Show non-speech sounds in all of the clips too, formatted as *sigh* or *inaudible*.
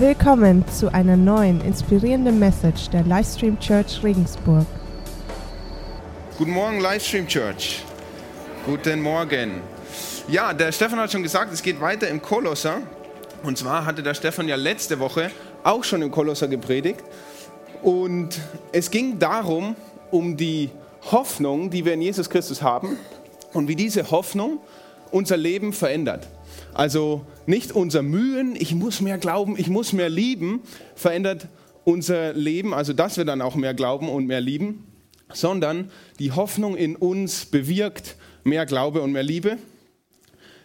Willkommen zu einer neuen inspirierenden Message der Livestream Church Regensburg. Guten Morgen, Livestream Church. Guten Morgen. Ja, der Stefan hat schon gesagt, es geht weiter im Kolosser. Und zwar hatte der Stefan ja letzte Woche auch schon im Kolosser gepredigt. Und es ging darum, um die Hoffnung, die wir in Jesus Christus haben und wie diese Hoffnung unser Leben verändert. Also nicht unser Mühen, ich muss mehr glauben, ich muss mehr lieben, verändert unser Leben, also dass wir dann auch mehr glauben und mehr lieben, sondern die Hoffnung in uns bewirkt mehr Glaube und mehr Liebe.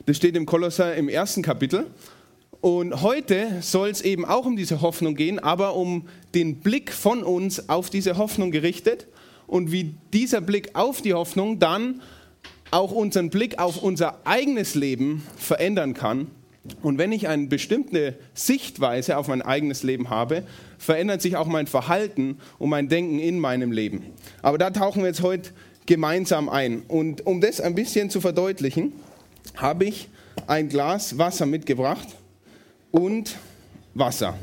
Das steht im Kolosser im ersten Kapitel. Und heute soll es eben auch um diese Hoffnung gehen, aber um den Blick von uns auf diese Hoffnung gerichtet und wie dieser Blick auf die Hoffnung dann auch unseren Blick auf unser eigenes Leben verändern kann. Und wenn ich eine bestimmte Sichtweise auf mein eigenes Leben habe, verändert sich auch mein Verhalten und mein Denken in meinem Leben. Aber da tauchen wir jetzt heute gemeinsam ein. Und um das ein bisschen zu verdeutlichen, habe ich ein Glas Wasser mitgebracht und Wasser.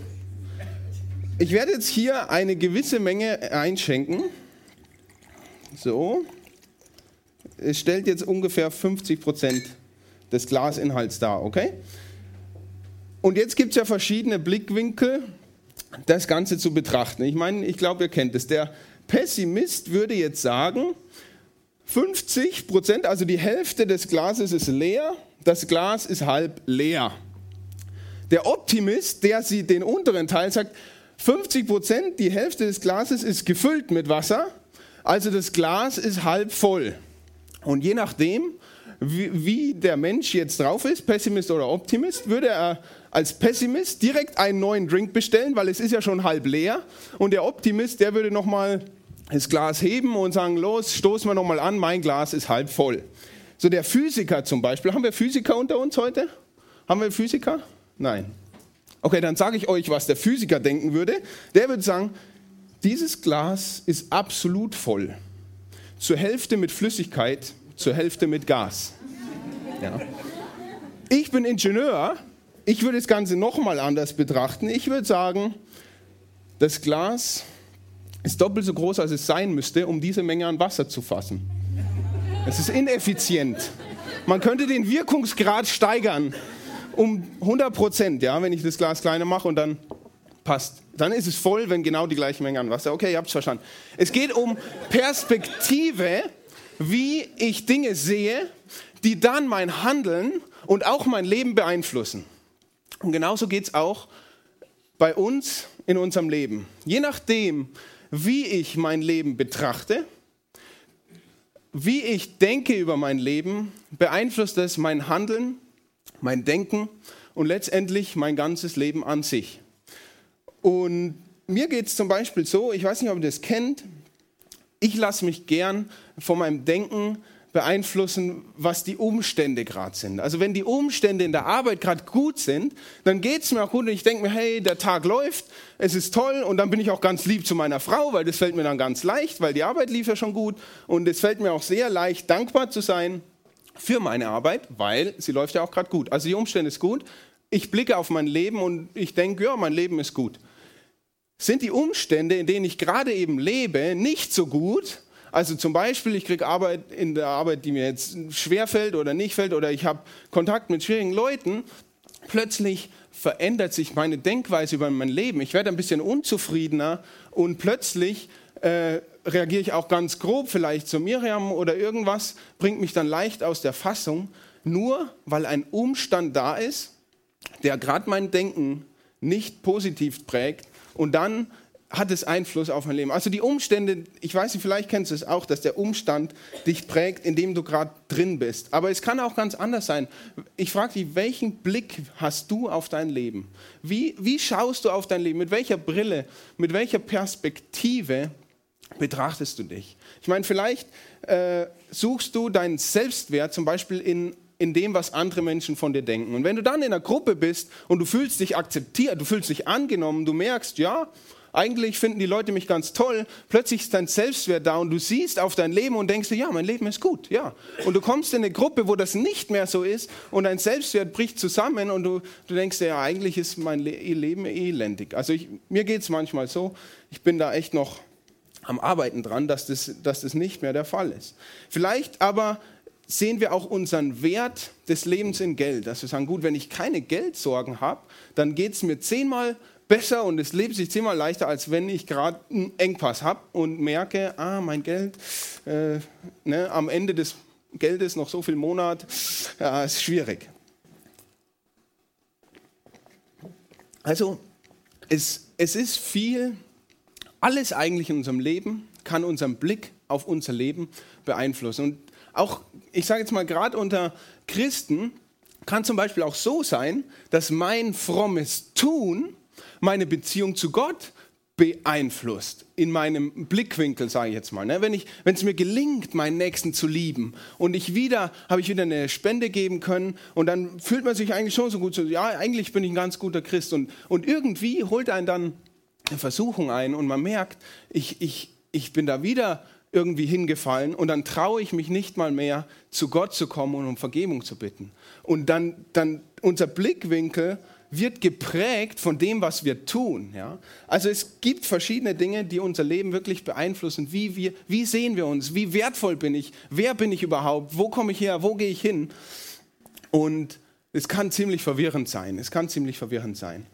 Ich werde jetzt hier eine gewisse Menge einschenken. So, stellt jetzt ungefähr 50 Prozent des Glasinhalts dar, okay? Und jetzt gibt es ja verschiedene Blickwinkel, das Ganze zu betrachten. Ich meine, ich glaube, ihr kennt es. Der Pessimist würde jetzt sagen, 50 Prozent, also die Hälfte des Glases ist leer, das Glas ist halb leer. Der Optimist, der sieht den unteren Teil, sagt, 50 Prozent, die Hälfte des Glases ist gefüllt mit Wasser, also das Glas ist halb voll. Und je nachdem, wie, wie, der Mensch jetzt drauf ist, Pessimist oder Optimist, würde er als Pessimist direkt einen neuen Drink bestellen, weil es ist ja schon halb leer. Und der Optimist, der würde nochmal das Glas heben und sagen, los, stoßen wir nochmal an, mein Glas ist halb voll. So der Physiker zum Beispiel, haben wir Physiker unter uns heute? Haben wir Physiker? Nein. Okay, dann sage ich euch, was der Physiker denken würde. Der würde sagen, dieses Glas ist absolut voll zur Hälfte mit Flüssigkeit, zur Hälfte mit Gas. Ja. Ich bin Ingenieur, ich würde das Ganze nochmal anders betrachten. Ich würde sagen, das Glas ist doppelt so groß, als es sein müsste, um diese Menge an Wasser zu fassen. Es ist ineffizient. Man könnte den Wirkungsgrad steigern um 100 Prozent, ja, wenn ich das Glas kleiner mache und dann passt. Dann ist es voll, wenn genau die gleiche Menge an Wasser. Okay, ihr habt es verstanden. Es geht um Perspektive, wie ich Dinge sehe, die dann mein Handeln und auch mein Leben beeinflussen. Und genauso geht es auch bei uns in unserem Leben. Je nachdem, wie ich mein Leben betrachte, wie ich denke über mein Leben, beeinflusst es mein Handeln, mein Denken und letztendlich mein ganzes Leben an sich. Und mir geht es zum Beispiel so, ich weiß nicht, ob ihr das kennt, ich lasse mich gern von meinem Denken beeinflussen, was die Umstände gerade sind. Also wenn die Umstände in der Arbeit gerade gut sind, dann geht es mir auch gut und ich denke mir, hey, der Tag läuft, es ist toll und dann bin ich auch ganz lieb zu meiner Frau, weil das fällt mir dann ganz leicht, weil die Arbeit lief ja schon gut und es fällt mir auch sehr leicht, dankbar zu sein für meine Arbeit, weil sie läuft ja auch gerade gut. Also die Umstände ist gut, ich blicke auf mein Leben und ich denke, ja, mein Leben ist gut sind die Umstände, in denen ich gerade eben lebe, nicht so gut. Also zum Beispiel, ich kriege Arbeit in der Arbeit, die mir jetzt schwer fällt oder nicht fällt, oder ich habe Kontakt mit schwierigen Leuten. Plötzlich verändert sich meine Denkweise über mein Leben. Ich werde ein bisschen unzufriedener und plötzlich äh, reagiere ich auch ganz grob vielleicht zu Miriam oder irgendwas, bringt mich dann leicht aus der Fassung, nur weil ein Umstand da ist, der gerade mein Denken nicht positiv prägt und dann hat es Einfluss auf mein Leben. Also die Umstände, ich weiß nicht, vielleicht kennst du es auch, dass der Umstand dich prägt, in dem du gerade drin bist. Aber es kann auch ganz anders sein. Ich frage dich, welchen Blick hast du auf dein Leben? Wie, wie schaust du auf dein Leben? Mit welcher Brille, mit welcher Perspektive betrachtest du dich? Ich meine, vielleicht äh, suchst du deinen Selbstwert zum Beispiel in in dem, was andere Menschen von dir denken. Und wenn du dann in einer Gruppe bist und du fühlst dich akzeptiert, du fühlst dich angenommen, du merkst, ja, eigentlich finden die Leute mich ganz toll. Plötzlich ist dein Selbstwert da und du siehst auf dein Leben und denkst dir, ja, mein Leben ist gut, ja. Und du kommst in eine Gruppe, wo das nicht mehr so ist und dein Selbstwert bricht zusammen und du, du denkst dir, ja, eigentlich ist mein Leben elendig. Also ich, mir geht es manchmal so, ich bin da echt noch am Arbeiten dran, dass das, dass das nicht mehr der Fall ist. Vielleicht aber sehen wir auch unseren Wert des Lebens in Geld. Dass wir sagen, gut, wenn ich keine Geldsorgen habe, dann geht es mir zehnmal besser und es lebt sich zehnmal leichter, als wenn ich gerade einen Engpass habe und merke, ah, mein Geld, äh, ne, am Ende des Geldes noch so viel Monat, ja, ist schwierig. Also, es, es ist viel, alles eigentlich in unserem Leben kann unseren Blick auf unser Leben beeinflussen. Und auch, ich sage jetzt mal, gerade unter Christen kann zum Beispiel auch so sein, dass mein frommes Tun meine Beziehung zu Gott beeinflusst in meinem Blickwinkel, sage ich jetzt mal. Ne? Wenn, es mir gelingt, meinen Nächsten zu lieben und ich wieder, habe ich wieder eine Spende geben können und dann fühlt man sich eigentlich schon so gut, so, ja, eigentlich bin ich ein ganz guter Christ und, und irgendwie holt einen dann eine Versuchung ein und man merkt, ich, ich, ich bin da wieder irgendwie hingefallen und dann traue ich mich nicht mal mehr, zu Gott zu kommen und um Vergebung zu bitten. Und dann, dann unser Blickwinkel wird geprägt von dem, was wir tun. Ja? Also es gibt verschiedene Dinge, die unser Leben wirklich beeinflussen. Wie, wir, wie sehen wir uns? Wie wertvoll bin ich? Wer bin ich überhaupt? Wo komme ich her? Wo gehe ich hin? Und es kann ziemlich verwirrend sein. Es kann ziemlich verwirrend sein.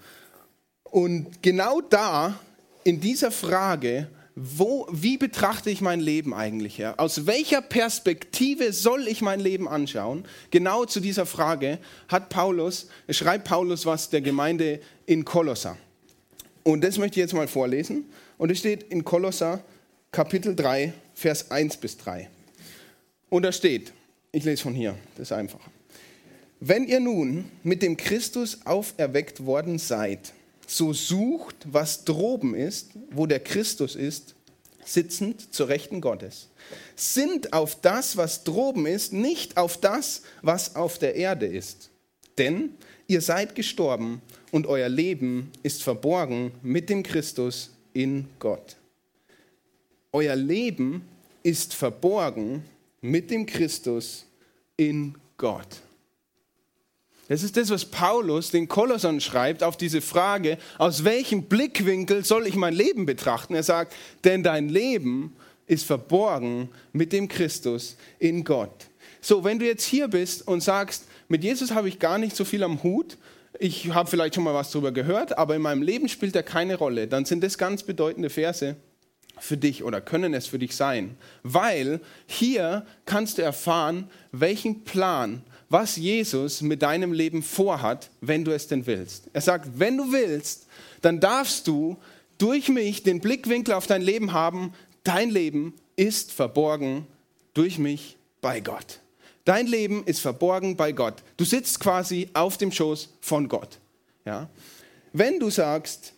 Und genau da, in dieser Frage, wo, wie betrachte ich mein Leben eigentlich? Ja? Aus welcher Perspektive soll ich mein Leben anschauen? Genau zu dieser Frage hat Paulus, schreibt Paulus was der Gemeinde in Kolosser. Und das möchte ich jetzt mal vorlesen. Und es steht in Kolosser Kapitel 3, Vers 1 bis 3. Und da steht, ich lese von hier, das ist einfach. Wenn ihr nun mit dem Christus auferweckt worden seid, so sucht, was droben ist, wo der Christus ist, sitzend zur Rechten Gottes. Sind auf das, was droben ist, nicht auf das, was auf der Erde ist. Denn ihr seid gestorben und euer Leben ist verborgen mit dem Christus in Gott. Euer Leben ist verborgen mit dem Christus in Gott. Das ist das, was Paulus den Kolossern schreibt auf diese Frage, aus welchem Blickwinkel soll ich mein Leben betrachten? Er sagt, denn dein Leben ist verborgen mit dem Christus in Gott. So, wenn du jetzt hier bist und sagst, mit Jesus habe ich gar nicht so viel am Hut, ich habe vielleicht schon mal was darüber gehört, aber in meinem Leben spielt er keine Rolle, dann sind das ganz bedeutende Verse für dich oder können es für dich sein, weil hier kannst du erfahren, welchen Plan was Jesus mit deinem Leben vorhat, wenn du es denn willst. Er sagt, wenn du willst, dann darfst du durch mich den Blickwinkel auf dein Leben haben, dein Leben ist verborgen durch mich bei Gott. Dein Leben ist verborgen bei Gott. Du sitzt quasi auf dem Schoß von Gott. Ja? Wenn du sagst,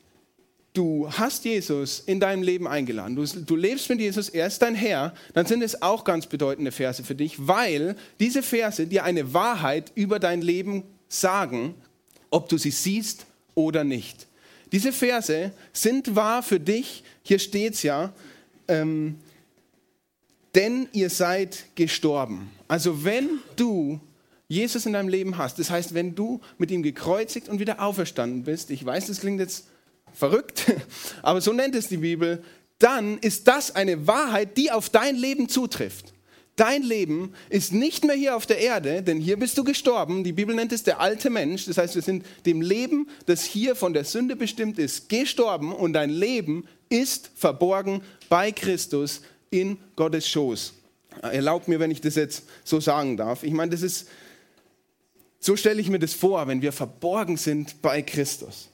du hast Jesus in deinem Leben eingeladen, du, du, lebst mit Jesus, er ist dein Herr, dann sind es auch ganz bedeutende Verse für dich, weil diese Verse dir eine Wahrheit über dein Leben sagen, ob du sie siehst oder nicht. Diese Verse sind wahr für dich, hier steht es ja, ähm, denn ihr seid gestorben. Also wenn du Jesus in deinem Leben hast, das heißt, wenn du mit ihm gekreuzigt und wieder auferstanden bist, ich weiß, das klingt jetzt verrückt, *laughs* aber so nennt es die Bibel, dann ist das eine Wahrheit, die auf dein Leben zutrifft. Dein Leben ist nicht mehr hier auf der Erde, denn hier bist du gestorben. Die Bibel nennt es der alte Mensch. Das heißt, wir sind dem Leben, das hier von der Sünde bestimmt ist, gestorben und dein Leben ist verborgen bei Christus in Gottes Schoß. Erlaubt mir, wenn ich das jetzt so sagen darf. Ich meine, das ist, so stelle ich mir das vor, wenn wir verborgen sind bei Christus.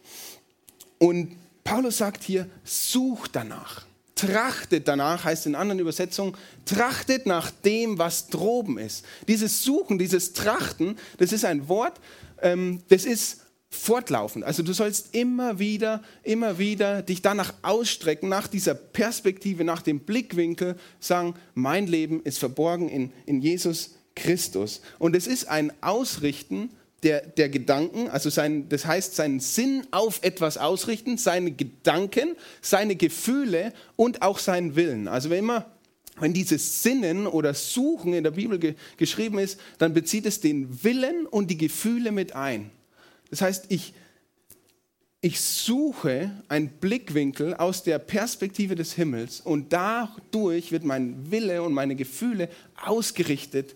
Und Paulus sagt hier, sucht danach. Trachtet danach, heißt in anderen Übersetzungen, trachtet nach dem, was droben ist. Dieses Suchen, dieses Trachten, das ist ein Wort, ähm, das ist fortlaufend. Also du sollst immer wieder, immer wieder dich danach ausstrecken, nach dieser Perspektive, nach dem Blickwinkel, sagen, mein Leben ist verborgen in, in Jesus Christus. Und es ist ein Ausrichten der, der Gedanken, also sein, das heißt seinen Sinn auf etwas ausrichten, seine Gedanken, seine Gefühle und auch seinen Willen. Also wenn immer wenn dieses Sinnen oder Suchen in der Bibel ge geschrieben ist, dann bezieht es den Willen und die Gefühle mit ein. Das heißt, ich, ich suche einen Blickwinkel aus der Perspektive des Himmels und dadurch wird mein Wille und meine Gefühle ausgerichtet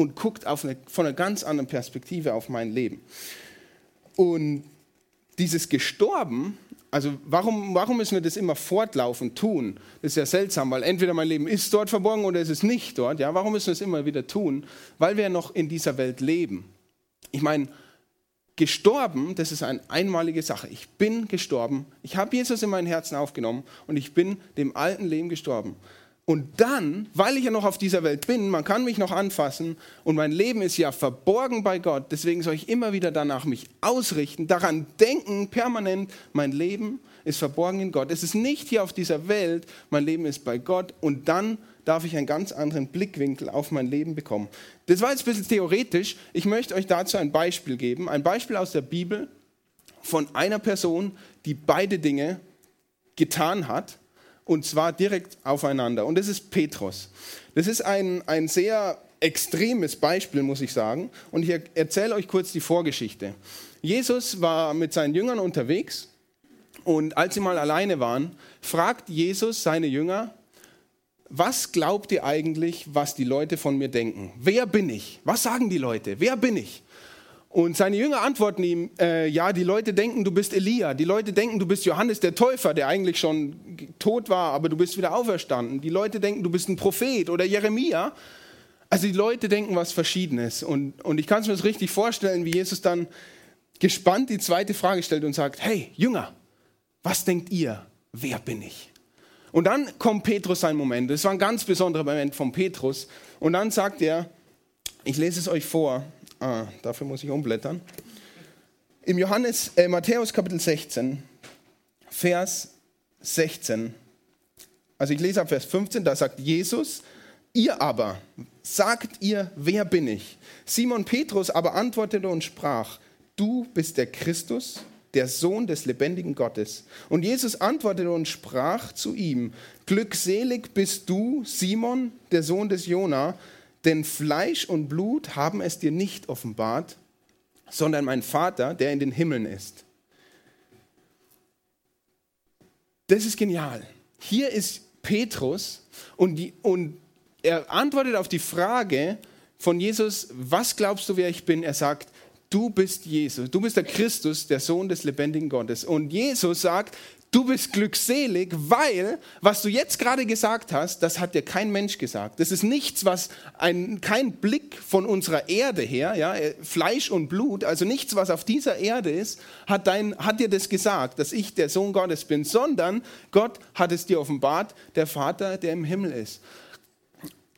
und guckt eine, von einer ganz anderen Perspektive auf mein Leben. Und dieses Gestorben, also warum, warum müssen wir das immer fortlaufend tun? Das ist ja seltsam, weil entweder mein Leben ist dort verborgen oder es ist nicht dort. Ja, warum müssen wir es immer wieder tun? Weil wir noch in dieser Welt leben. Ich meine, gestorben, das ist eine einmalige Sache. Ich bin gestorben. Ich habe Jesus in mein Herzen aufgenommen und ich bin dem alten Leben gestorben. Und dann, weil ich ja noch auf dieser Welt bin, man kann mich noch anfassen und mein Leben ist ja verborgen bei Gott, deswegen soll ich immer wieder danach mich ausrichten, daran denken, permanent, mein Leben ist verborgen in Gott. Es ist nicht hier auf dieser Welt, mein Leben ist bei Gott und dann darf ich einen ganz anderen Blickwinkel auf mein Leben bekommen. Das war jetzt ein bisschen theoretisch. Ich möchte euch dazu ein Beispiel geben. Ein Beispiel aus der Bibel von einer Person, die beide Dinge getan hat. Und zwar direkt aufeinander. Und das ist Petrus. Das ist ein, ein sehr extremes Beispiel, muss ich sagen. Und ich erzähle euch kurz die Vorgeschichte. Jesus war mit seinen Jüngern unterwegs. Und als sie mal alleine waren, fragt Jesus seine Jünger, was glaubt ihr eigentlich, was die Leute von mir denken? Wer bin ich? Was sagen die Leute? Wer bin ich? Und seine Jünger antworten ihm, äh, ja, die Leute denken, du bist Elia. Die Leute denken, du bist Johannes der Täufer, der eigentlich schon tot war, aber du bist wieder auferstanden. Die Leute denken, du bist ein Prophet oder Jeremia. Also die Leute denken was Verschiedenes. Und, und ich kann es mir das richtig vorstellen, wie Jesus dann gespannt die zweite Frage stellt und sagt, hey, Jünger, was denkt ihr? Wer bin ich? Und dann kommt Petrus sein Moment. Das war ein ganz besonderer Moment von Petrus. Und dann sagt er, ich lese es euch vor. Ah, dafür muss ich umblättern. Im Johannes, äh, Matthäus Kapitel 16, Vers 16. Also ich lese ab Vers 15, da sagt Jesus, ihr aber, sagt ihr, wer bin ich? Simon Petrus aber antwortete und sprach, du bist der Christus, der Sohn des lebendigen Gottes. Und Jesus antwortete und sprach zu ihm, Glückselig bist du, Simon, der Sohn des Jona, denn Fleisch und Blut haben es dir nicht offenbart, sondern mein Vater, der in den Himmeln ist. Das ist genial. Hier ist Petrus und, die, und er antwortet auf die Frage von Jesus, was glaubst du, wer ich bin? Er sagt, du bist Jesus, du bist der Christus, der Sohn des lebendigen Gottes. Und Jesus sagt, du bist glückselig, weil was du jetzt gerade gesagt hast, das hat dir kein Mensch gesagt. Das ist nichts, was ein, kein Blick von unserer Erde her, ja, Fleisch und Blut, also nichts, was auf dieser Erde ist, hat, dein, hat dir das gesagt, dass ich der Sohn Gottes bin, sondern Gott hat es dir offenbart, der Vater, der im Himmel ist.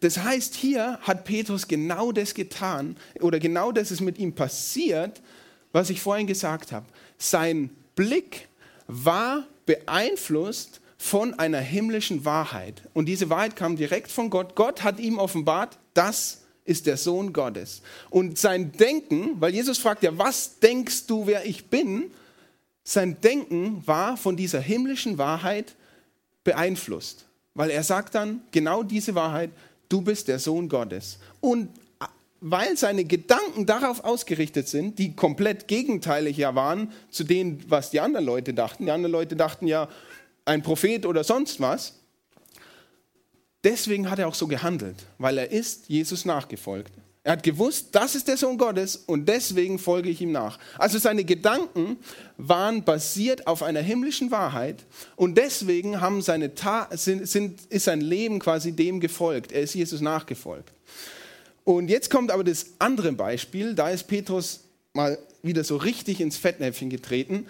Das heißt, hier hat Petrus genau das getan oder genau das ist mit ihm passiert, was ich vorhin gesagt habe. Sein Blick war beeinflusst von einer himmlischen Wahrheit. Und diese Wahrheit kam direkt von Gott. Gott hat ihm offenbart, das ist der Sohn Gottes. Und sein Denken, weil Jesus fragt ja, was denkst du, wer ich bin? Sein Denken war von dieser himmlischen Wahrheit beeinflusst. Weil er sagt dann genau diese Wahrheit, du bist der Sohn Gottes. Und weil seine Gedanken darauf ausgerichtet sind, die komplett gegenteilig ja waren zu dem, was die anderen Leute dachten. Die anderen Leute dachten ja, ein Prophet oder sonst was. Deswegen hat er auch so gehandelt, weil er ist Jesus nachgefolgt. Er hat gewusst, das ist der Sohn Gottes und deswegen folge ich ihm nach. Also seine Gedanken waren basiert auf einer himmlischen Wahrheit und deswegen haben seine Ta sind, sind, ist sein Leben quasi dem gefolgt. Er ist Jesus nachgefolgt. Und jetzt kommt aber das andere Beispiel. Da ist Petrus mal wieder so richtig ins Fettnäpfchen getreten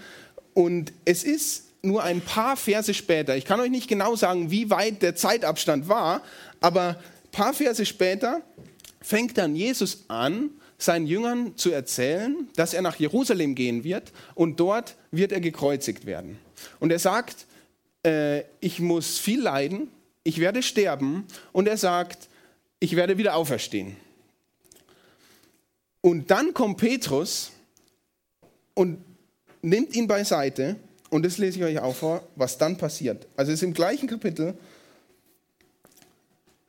und es ist nur ein paar Verse später. Ich kann euch nicht genau sagen, wie weit der Zeitabstand war, aber ein paar Verse später fängt dann Jesus an, seinen Jüngern zu erzählen, dass er nach Jerusalem gehen wird und dort wird er gekreuzigt werden. Und er sagt, äh, ich muss viel leiden, ich werde sterben und er sagt, ich werde wieder auferstehen. Und dann kommt Petrus und nimmt ihn beiseite. Und das lese ich euch auch vor, was dann passiert. Also es ist im gleichen Kapitel,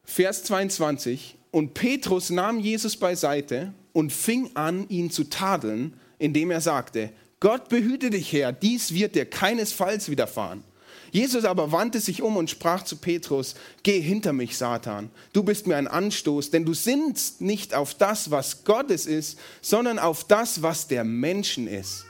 Vers 22. Und Petrus nahm Jesus beiseite und fing an, ihn zu tadeln, indem er sagte, Gott behüte dich, Herr, dies wird dir keinesfalls widerfahren. Jesus aber wandte sich um und sprach zu Petrus, geh hinter mich, Satan, du bist mir ein Anstoß, denn du sinnst nicht auf das, was Gottes ist, sondern auf das, was der Menschen ist.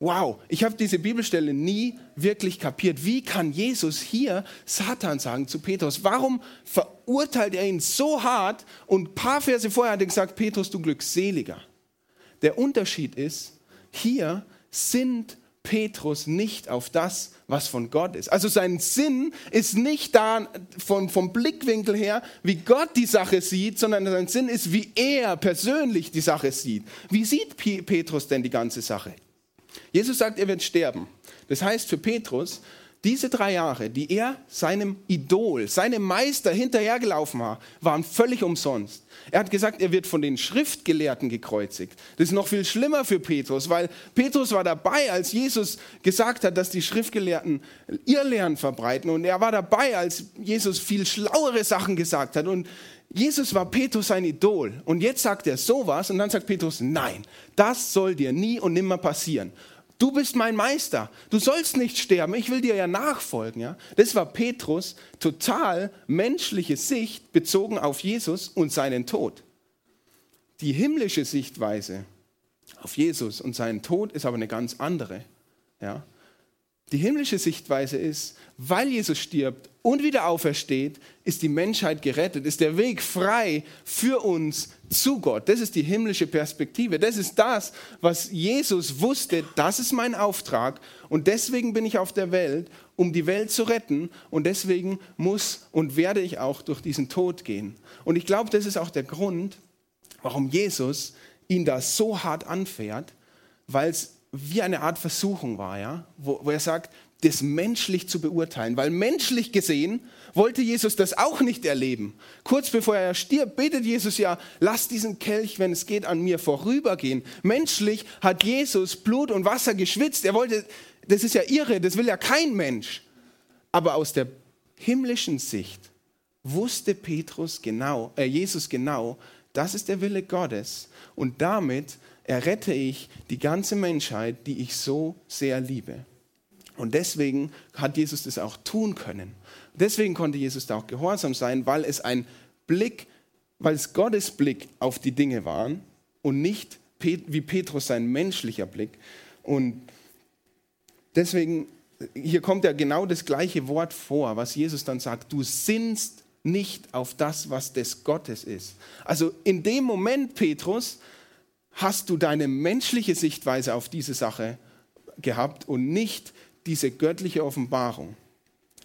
Wow, ich habe diese Bibelstelle nie wirklich kapiert. Wie kann Jesus hier Satan sagen zu Petrus? Warum verurteilt er ihn so hart? Und ein paar Verse vorher hat er gesagt, Petrus, du Glückseliger. Der Unterschied ist, hier sind Petrus nicht auf das, was von Gott ist. Also sein Sinn ist nicht da von, vom Blickwinkel her, wie Gott die Sache sieht, sondern sein Sinn ist, wie er persönlich die Sache sieht. Wie sieht Petrus denn die ganze Sache? Jesus sagt, er wird sterben. Das heißt für Petrus, diese drei Jahre, die er seinem Idol, seinem Meister hinterhergelaufen war, waren völlig umsonst. Er hat gesagt, er wird von den Schriftgelehrten gekreuzigt. Das ist noch viel schlimmer für Petrus, weil Petrus war dabei, als Jesus gesagt hat, dass die Schriftgelehrten ihr Lehren verbreiten. Und er war dabei, als Jesus viel schlauere Sachen gesagt hat. Und Jesus war Petrus sein Idol. Und jetzt sagt er sowas und dann sagt Petrus, nein, das soll dir nie und nimmer passieren. Du bist mein Meister. Du sollst nicht sterben. Ich will dir ja nachfolgen. Ja? Das war Petrus total menschliche Sicht bezogen auf Jesus und seinen Tod. Die himmlische Sichtweise auf Jesus und seinen Tod ist aber eine ganz andere. Ja? Die himmlische Sichtweise ist, weil Jesus stirbt und wieder aufersteht, ist die Menschheit gerettet, ist der Weg frei für uns zu Gott. Das ist die himmlische Perspektive. Das ist das, was Jesus wusste, das ist mein Auftrag und deswegen bin ich auf der Welt, um die Welt zu retten und deswegen muss und werde ich auch durch diesen Tod gehen. Und ich glaube, das ist auch der Grund, warum Jesus ihn da so hart anfährt, weil es wie eine Art Versuchung war, ja? wo, wo er sagt, das menschlich zu beurteilen, weil menschlich gesehen wollte Jesus das auch nicht erleben. Kurz bevor er stirbt, betet Jesus ja, lass diesen Kelch, wenn es geht, an mir vorübergehen. Menschlich hat Jesus Blut und Wasser geschwitzt. Er wollte, das ist ja irre, das will ja kein Mensch. Aber aus der himmlischen Sicht wusste Petrus genau, äh, Jesus genau, das ist der Wille Gottes. Und damit errette ich die ganze Menschheit, die ich so sehr liebe. Und deswegen hat Jesus das auch tun können. Deswegen konnte Jesus da auch gehorsam sein, weil es ein Blick, weil es Gottes Blick auf die Dinge war und nicht wie Petrus sein menschlicher Blick. Und deswegen, hier kommt ja genau das gleiche Wort vor, was Jesus dann sagt, du sinnst nicht auf das, was des Gottes ist. Also in dem Moment, Petrus, hast du deine menschliche Sichtweise auf diese Sache gehabt und nicht diese göttliche Offenbarung.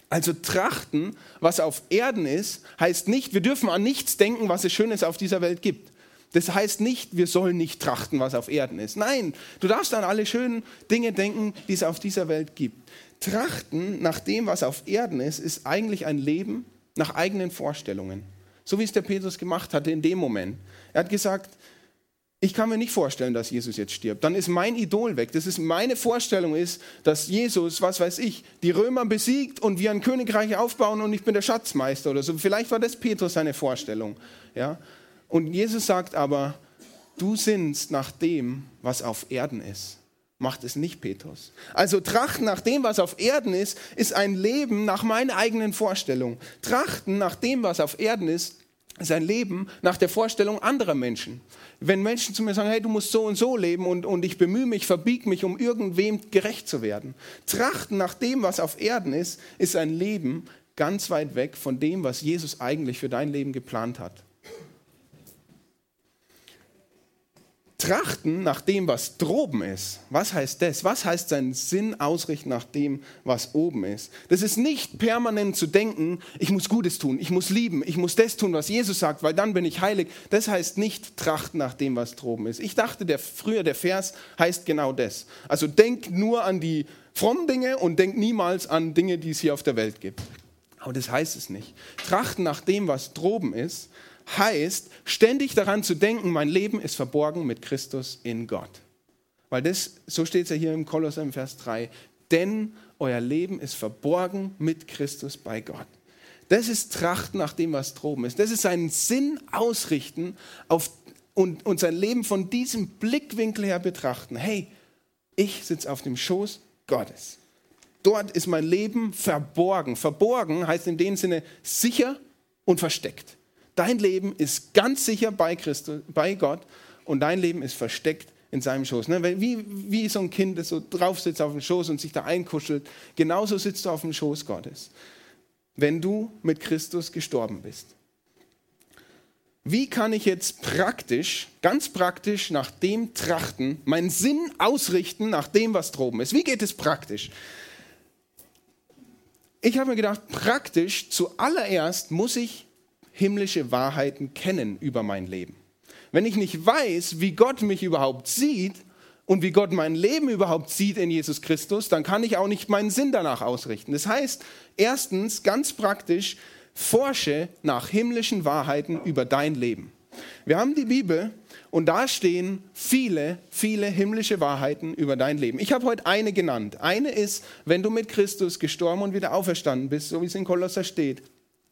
Also trachten, was auf Erden ist, heißt nicht, wir dürfen an nichts denken, was es Schönes auf dieser Welt gibt. Das heißt nicht, wir sollen nicht trachten, was auf Erden ist. Nein, du darfst an alle schönen Dinge denken, die es auf dieser Welt gibt. Trachten nach dem, was auf Erden ist, ist eigentlich ein Leben nach eigenen Vorstellungen. So wie es der Petrus gemacht hatte in dem Moment. Er hat gesagt, ich kann mir nicht vorstellen, dass Jesus jetzt stirbt. Dann ist mein Idol weg. Das ist meine Vorstellung ist, dass Jesus, was weiß ich, die Römer besiegt und wir ein Königreich aufbauen und ich bin der Schatzmeister oder so. Vielleicht war das Petrus seine Vorstellung. Ja? Und Jesus sagt aber, du sinnst nach dem, was auf Erden ist. Macht es nicht Petrus. Also trachten nach dem, was auf Erden ist, ist ein Leben nach meiner eigenen Vorstellung. Trachten nach dem, was auf Erden ist, sein Leben nach der Vorstellung anderer Menschen. Wenn Menschen zu mir sagen, hey, du musst so und so leben und, und ich bemühe mich, verbieg mich, um irgendwem gerecht zu werden. Trachten nach dem, was auf Erden ist, ist ein Leben ganz weit weg von dem, was Jesus eigentlich für dein Leben geplant hat. Trachten nach dem, was droben ist. Was heißt das? Was heißt sein Sinn ausrichten nach dem, was oben ist? Das ist nicht permanent zu denken, ich muss Gutes tun, ich muss lieben, ich muss das tun, was Jesus sagt, weil dann bin ich heilig. Das heißt nicht trachten nach dem, was droben ist. Ich dachte, der, früher der Vers heißt genau das. Also denk nur an die frommen Dinge und denk niemals an Dinge, die es hier auf der Welt gibt. Aber das heißt es nicht. Trachten nach dem, was droben ist, heißt, ständig daran zu denken, mein Leben ist verborgen mit Christus in Gott. Weil das, so steht es ja hier im Kolosser im Vers 3, denn euer Leben ist verborgen mit Christus bei Gott. Das ist Trachten nach dem, was droben ist. Das ist seinen Sinn ausrichten auf, und, und sein Leben von diesem Blickwinkel her betrachten. Hey, ich sitze auf dem Schoß Gottes. Dort ist mein Leben verborgen. Verborgen heißt in dem Sinne sicher und versteckt. Dein Leben ist ganz sicher bei Christus, bei Gott und dein Leben ist versteckt in seinem Schoß. Ne? Wie, wie so ein Kind, das so drauf sitzt auf dem Schoß und sich da einkuschelt, genauso sitzt du auf dem Schoß Gottes, wenn du mit Christus gestorben bist. Wie kann ich jetzt praktisch, ganz praktisch nach dem trachten, meinen Sinn ausrichten nach dem, was droben ist? Wie geht es praktisch? Ich habe mir gedacht, praktisch zuallererst muss ich himmlische Wahrheiten kennen über mein Leben. Wenn ich nicht weiß, wie Gott mich überhaupt sieht und wie Gott mein Leben überhaupt sieht in Jesus Christus, dann kann ich auch nicht meinen Sinn danach ausrichten. Das heißt, erstens, ganz praktisch, forsche nach himmlischen Wahrheiten über dein Leben. Wir haben die Bibel und da stehen viele, viele himmlische Wahrheiten über dein Leben. Ich habe heute eine genannt. Eine ist, wenn du mit Christus gestorben und wieder auferstanden bist, so wie es in Kolosser steht,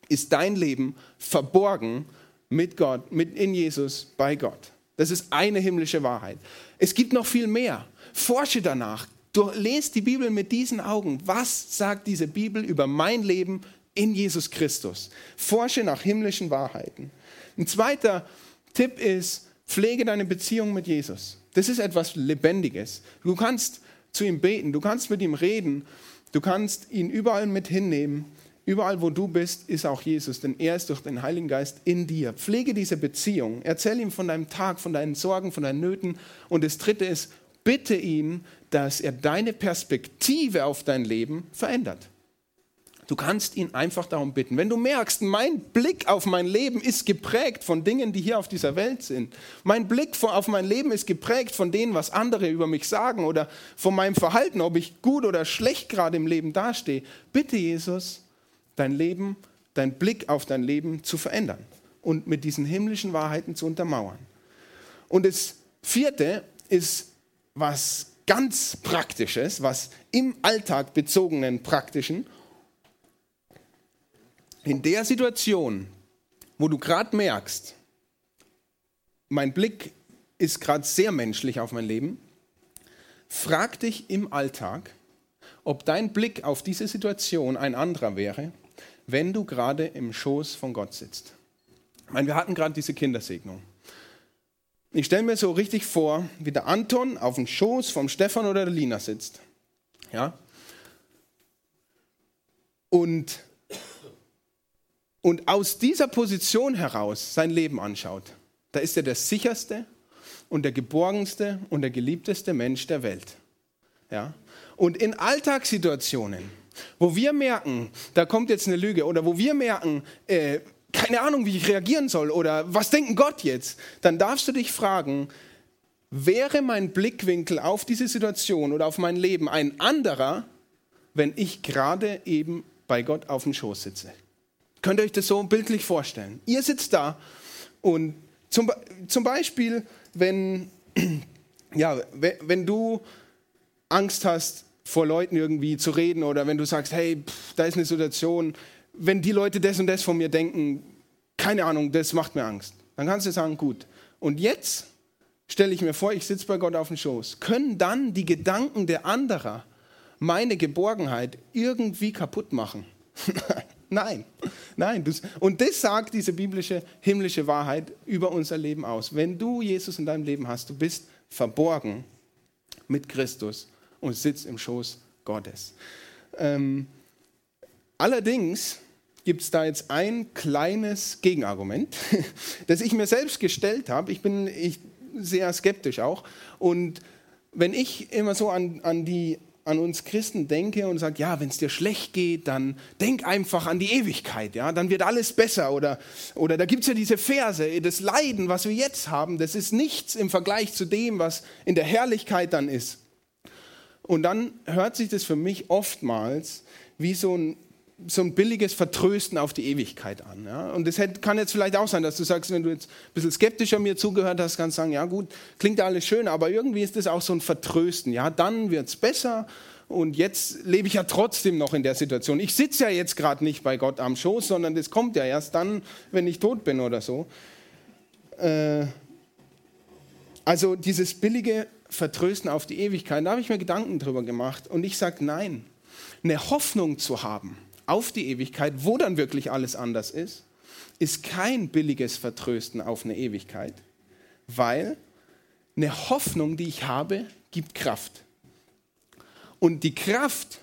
ist dein Leben verborgen mit Gott, mit in Jesus, bei Gott. Das ist eine himmlische Wahrheit. Es gibt noch viel mehr. Forsche danach. Du lest die Bibel mit diesen Augen. Was sagt diese Bibel über mein Leben in Jesus Christus. Forsche nach himmlischen Wahrheiten. Ein zweiter Tipp ist, pflege deine Beziehung mit Jesus. Das ist etwas Lebendiges. Du kannst zu ihm beten, du kannst mit ihm reden, du kannst ihn überall mit hinnehmen. Überall, wo du bist, ist auch Jesus, denn er ist durch den Heiligen Geist in dir. Pflege diese Beziehung. Erzähl ihm von deinem Tag, von deinen Sorgen, von deinen Nöten. Und das Dritte ist, bitte ihn, dass er deine Perspektive auf dein Leben verändert. Du kannst ihn einfach darum bitten. Wenn du merkst, mein Blick auf mein Leben ist geprägt von Dingen, die hier auf dieser Welt sind. Mein Blick auf mein Leben ist geprägt von dem, was andere über mich sagen oder von meinem Verhalten, ob ich gut oder schlecht gerade im Leben dastehe. Bitte Jesus, dein Leben, dein Blick auf dein Leben zu verändern und mit diesen himmlischen Wahrheiten zu untermauern. Und das vierte ist was ganz Praktisches, was im Alltag bezogenen Praktischen in der Situation, wo du gerade merkst, mein Blick ist gerade sehr menschlich auf mein Leben, frag dich im Alltag, ob dein Blick auf diese Situation ein anderer wäre, wenn du gerade im Schoß von Gott sitzt. Ich meine, wir hatten gerade diese Kindersegnung. Ich stelle mir so richtig vor, wie der Anton auf dem Schoß vom Stefan oder der Lina sitzt. Ja? Und und aus dieser Position heraus sein Leben anschaut, da ist er der sicherste und der geborgenste und der geliebteste Mensch der Welt. Ja? Und in Alltagssituationen, wo wir merken, da kommt jetzt eine Lüge oder wo wir merken, äh, keine Ahnung, wie ich reagieren soll oder was denkt Gott jetzt, dann darfst du dich fragen, wäre mein Blickwinkel auf diese Situation oder auf mein Leben ein anderer, wenn ich gerade eben bei Gott auf dem Schoß sitze? Könnt ihr euch das so bildlich vorstellen? Ihr sitzt da und zum, zum Beispiel, wenn, *clears throat* ja, wenn du Angst hast, vor Leuten irgendwie zu reden oder wenn du sagst, hey, pff, da ist eine Situation, wenn die Leute das und das von mir denken, keine Ahnung, das macht mir Angst. Dann kannst du sagen, gut. Und jetzt stelle ich mir vor, ich sitze bei Gott auf dem Schoß. Können dann die Gedanken der anderer meine Geborgenheit irgendwie kaputt machen? *laughs* Nein, nein. Und das sagt diese biblische, himmlische Wahrheit über unser Leben aus. Wenn du Jesus in deinem Leben hast, du bist verborgen mit Christus und sitzt im Schoß Gottes. Ähm, allerdings gibt es da jetzt ein kleines Gegenargument, *laughs* das ich mir selbst gestellt habe. Ich bin ich, sehr skeptisch auch. Und wenn ich immer so an, an die an uns Christen denke und sage, ja, wenn es dir schlecht geht, dann denk einfach an die Ewigkeit, ja, dann wird alles besser. Oder, oder da gibt es ja diese Verse, das Leiden, was wir jetzt haben, das ist nichts im Vergleich zu dem, was in der Herrlichkeit dann ist. Und dann hört sich das für mich oftmals wie so ein, so ein billiges Vertrösten auf die Ewigkeit an. Ja? Und das kann jetzt vielleicht auch sein, dass du sagst, wenn du jetzt ein bisschen skeptischer mir zugehört hast, kannst du sagen, ja gut, klingt alles schön, aber irgendwie ist das auch so ein Vertrösten. Ja, dann wird es besser und jetzt lebe ich ja trotzdem noch in der Situation. Ich sitze ja jetzt gerade nicht bei Gott am Schoß, sondern das kommt ja erst dann, wenn ich tot bin oder so. Äh, also dieses billige Vertrösten auf die Ewigkeit, da habe ich mir Gedanken drüber gemacht und ich sage nein. Eine Hoffnung zu haben auf die Ewigkeit, wo dann wirklich alles anders ist, ist kein billiges Vertrösten auf eine Ewigkeit, weil eine Hoffnung, die ich habe, gibt Kraft. Und die Kraft,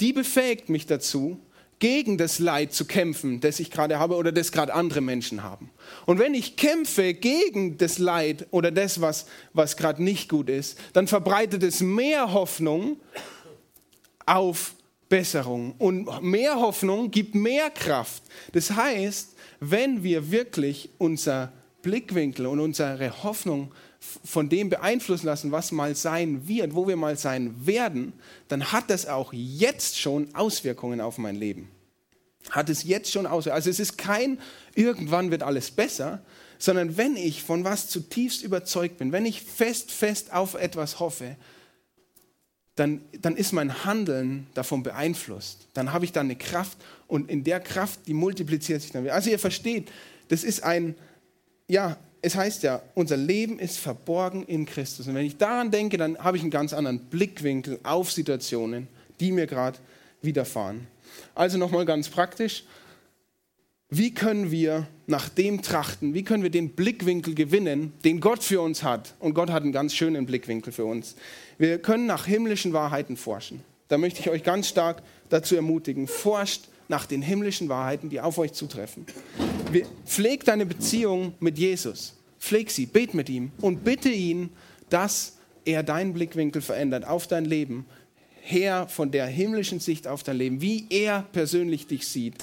die befähigt mich dazu, gegen das Leid zu kämpfen, das ich gerade habe oder das gerade andere Menschen haben. Und wenn ich kämpfe gegen das Leid oder das, was, was gerade nicht gut ist, dann verbreitet es mehr Hoffnung auf Besserung. Und mehr Hoffnung gibt mehr Kraft. Das heißt, wenn wir wirklich unser Blickwinkel und unsere Hoffnung von dem beeinflussen lassen, was mal sein wird, wo wir mal sein werden, dann hat das auch jetzt schon Auswirkungen auf mein Leben. Hat es jetzt schon Auswirkungen. Also es ist kein, irgendwann wird alles besser, sondern wenn ich von was zutiefst überzeugt bin, wenn ich fest, fest auf etwas hoffe, dann, dann ist mein Handeln davon beeinflusst. Dann habe ich da eine Kraft und in der Kraft, die multipliziert sich dann wieder. Also ihr versteht, das ist ein, ja, es heißt ja, unser Leben ist verborgen in Christus. Und wenn ich daran denke, dann habe ich einen ganz anderen Blickwinkel auf Situationen, die mir gerade widerfahren. Also nochmal ganz praktisch, wie können wir nach dem trachten? Wie können wir den Blickwinkel gewinnen, den Gott für uns hat? Und Gott hat einen ganz schönen Blickwinkel für uns. Wir können nach himmlischen Wahrheiten forschen. Da möchte ich euch ganz stark dazu ermutigen. Forscht nach den himmlischen Wahrheiten, die auf euch zutreffen. Pflegt deine Beziehung mit Jesus. Pfleg sie, bet mit ihm und bitte ihn, dass er deinen Blickwinkel verändert auf dein Leben, her von der himmlischen Sicht auf dein Leben, wie er persönlich dich sieht.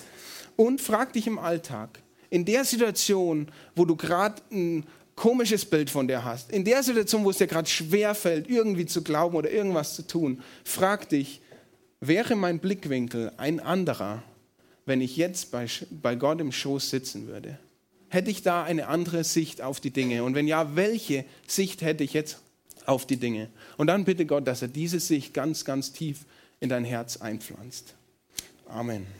Und frag dich im Alltag, in der Situation, wo du gerade ein komisches Bild von dir hast, in der Situation, wo es dir gerade schwer fällt, irgendwie zu glauben oder irgendwas zu tun, frag dich, wäre mein Blickwinkel ein anderer, wenn ich jetzt bei, bei Gott im Schoß sitzen würde? Hätte ich da eine andere Sicht auf die Dinge? Und wenn ja, welche Sicht hätte ich jetzt auf die Dinge? Und dann bitte Gott, dass er diese Sicht ganz, ganz tief in dein Herz einpflanzt. Amen.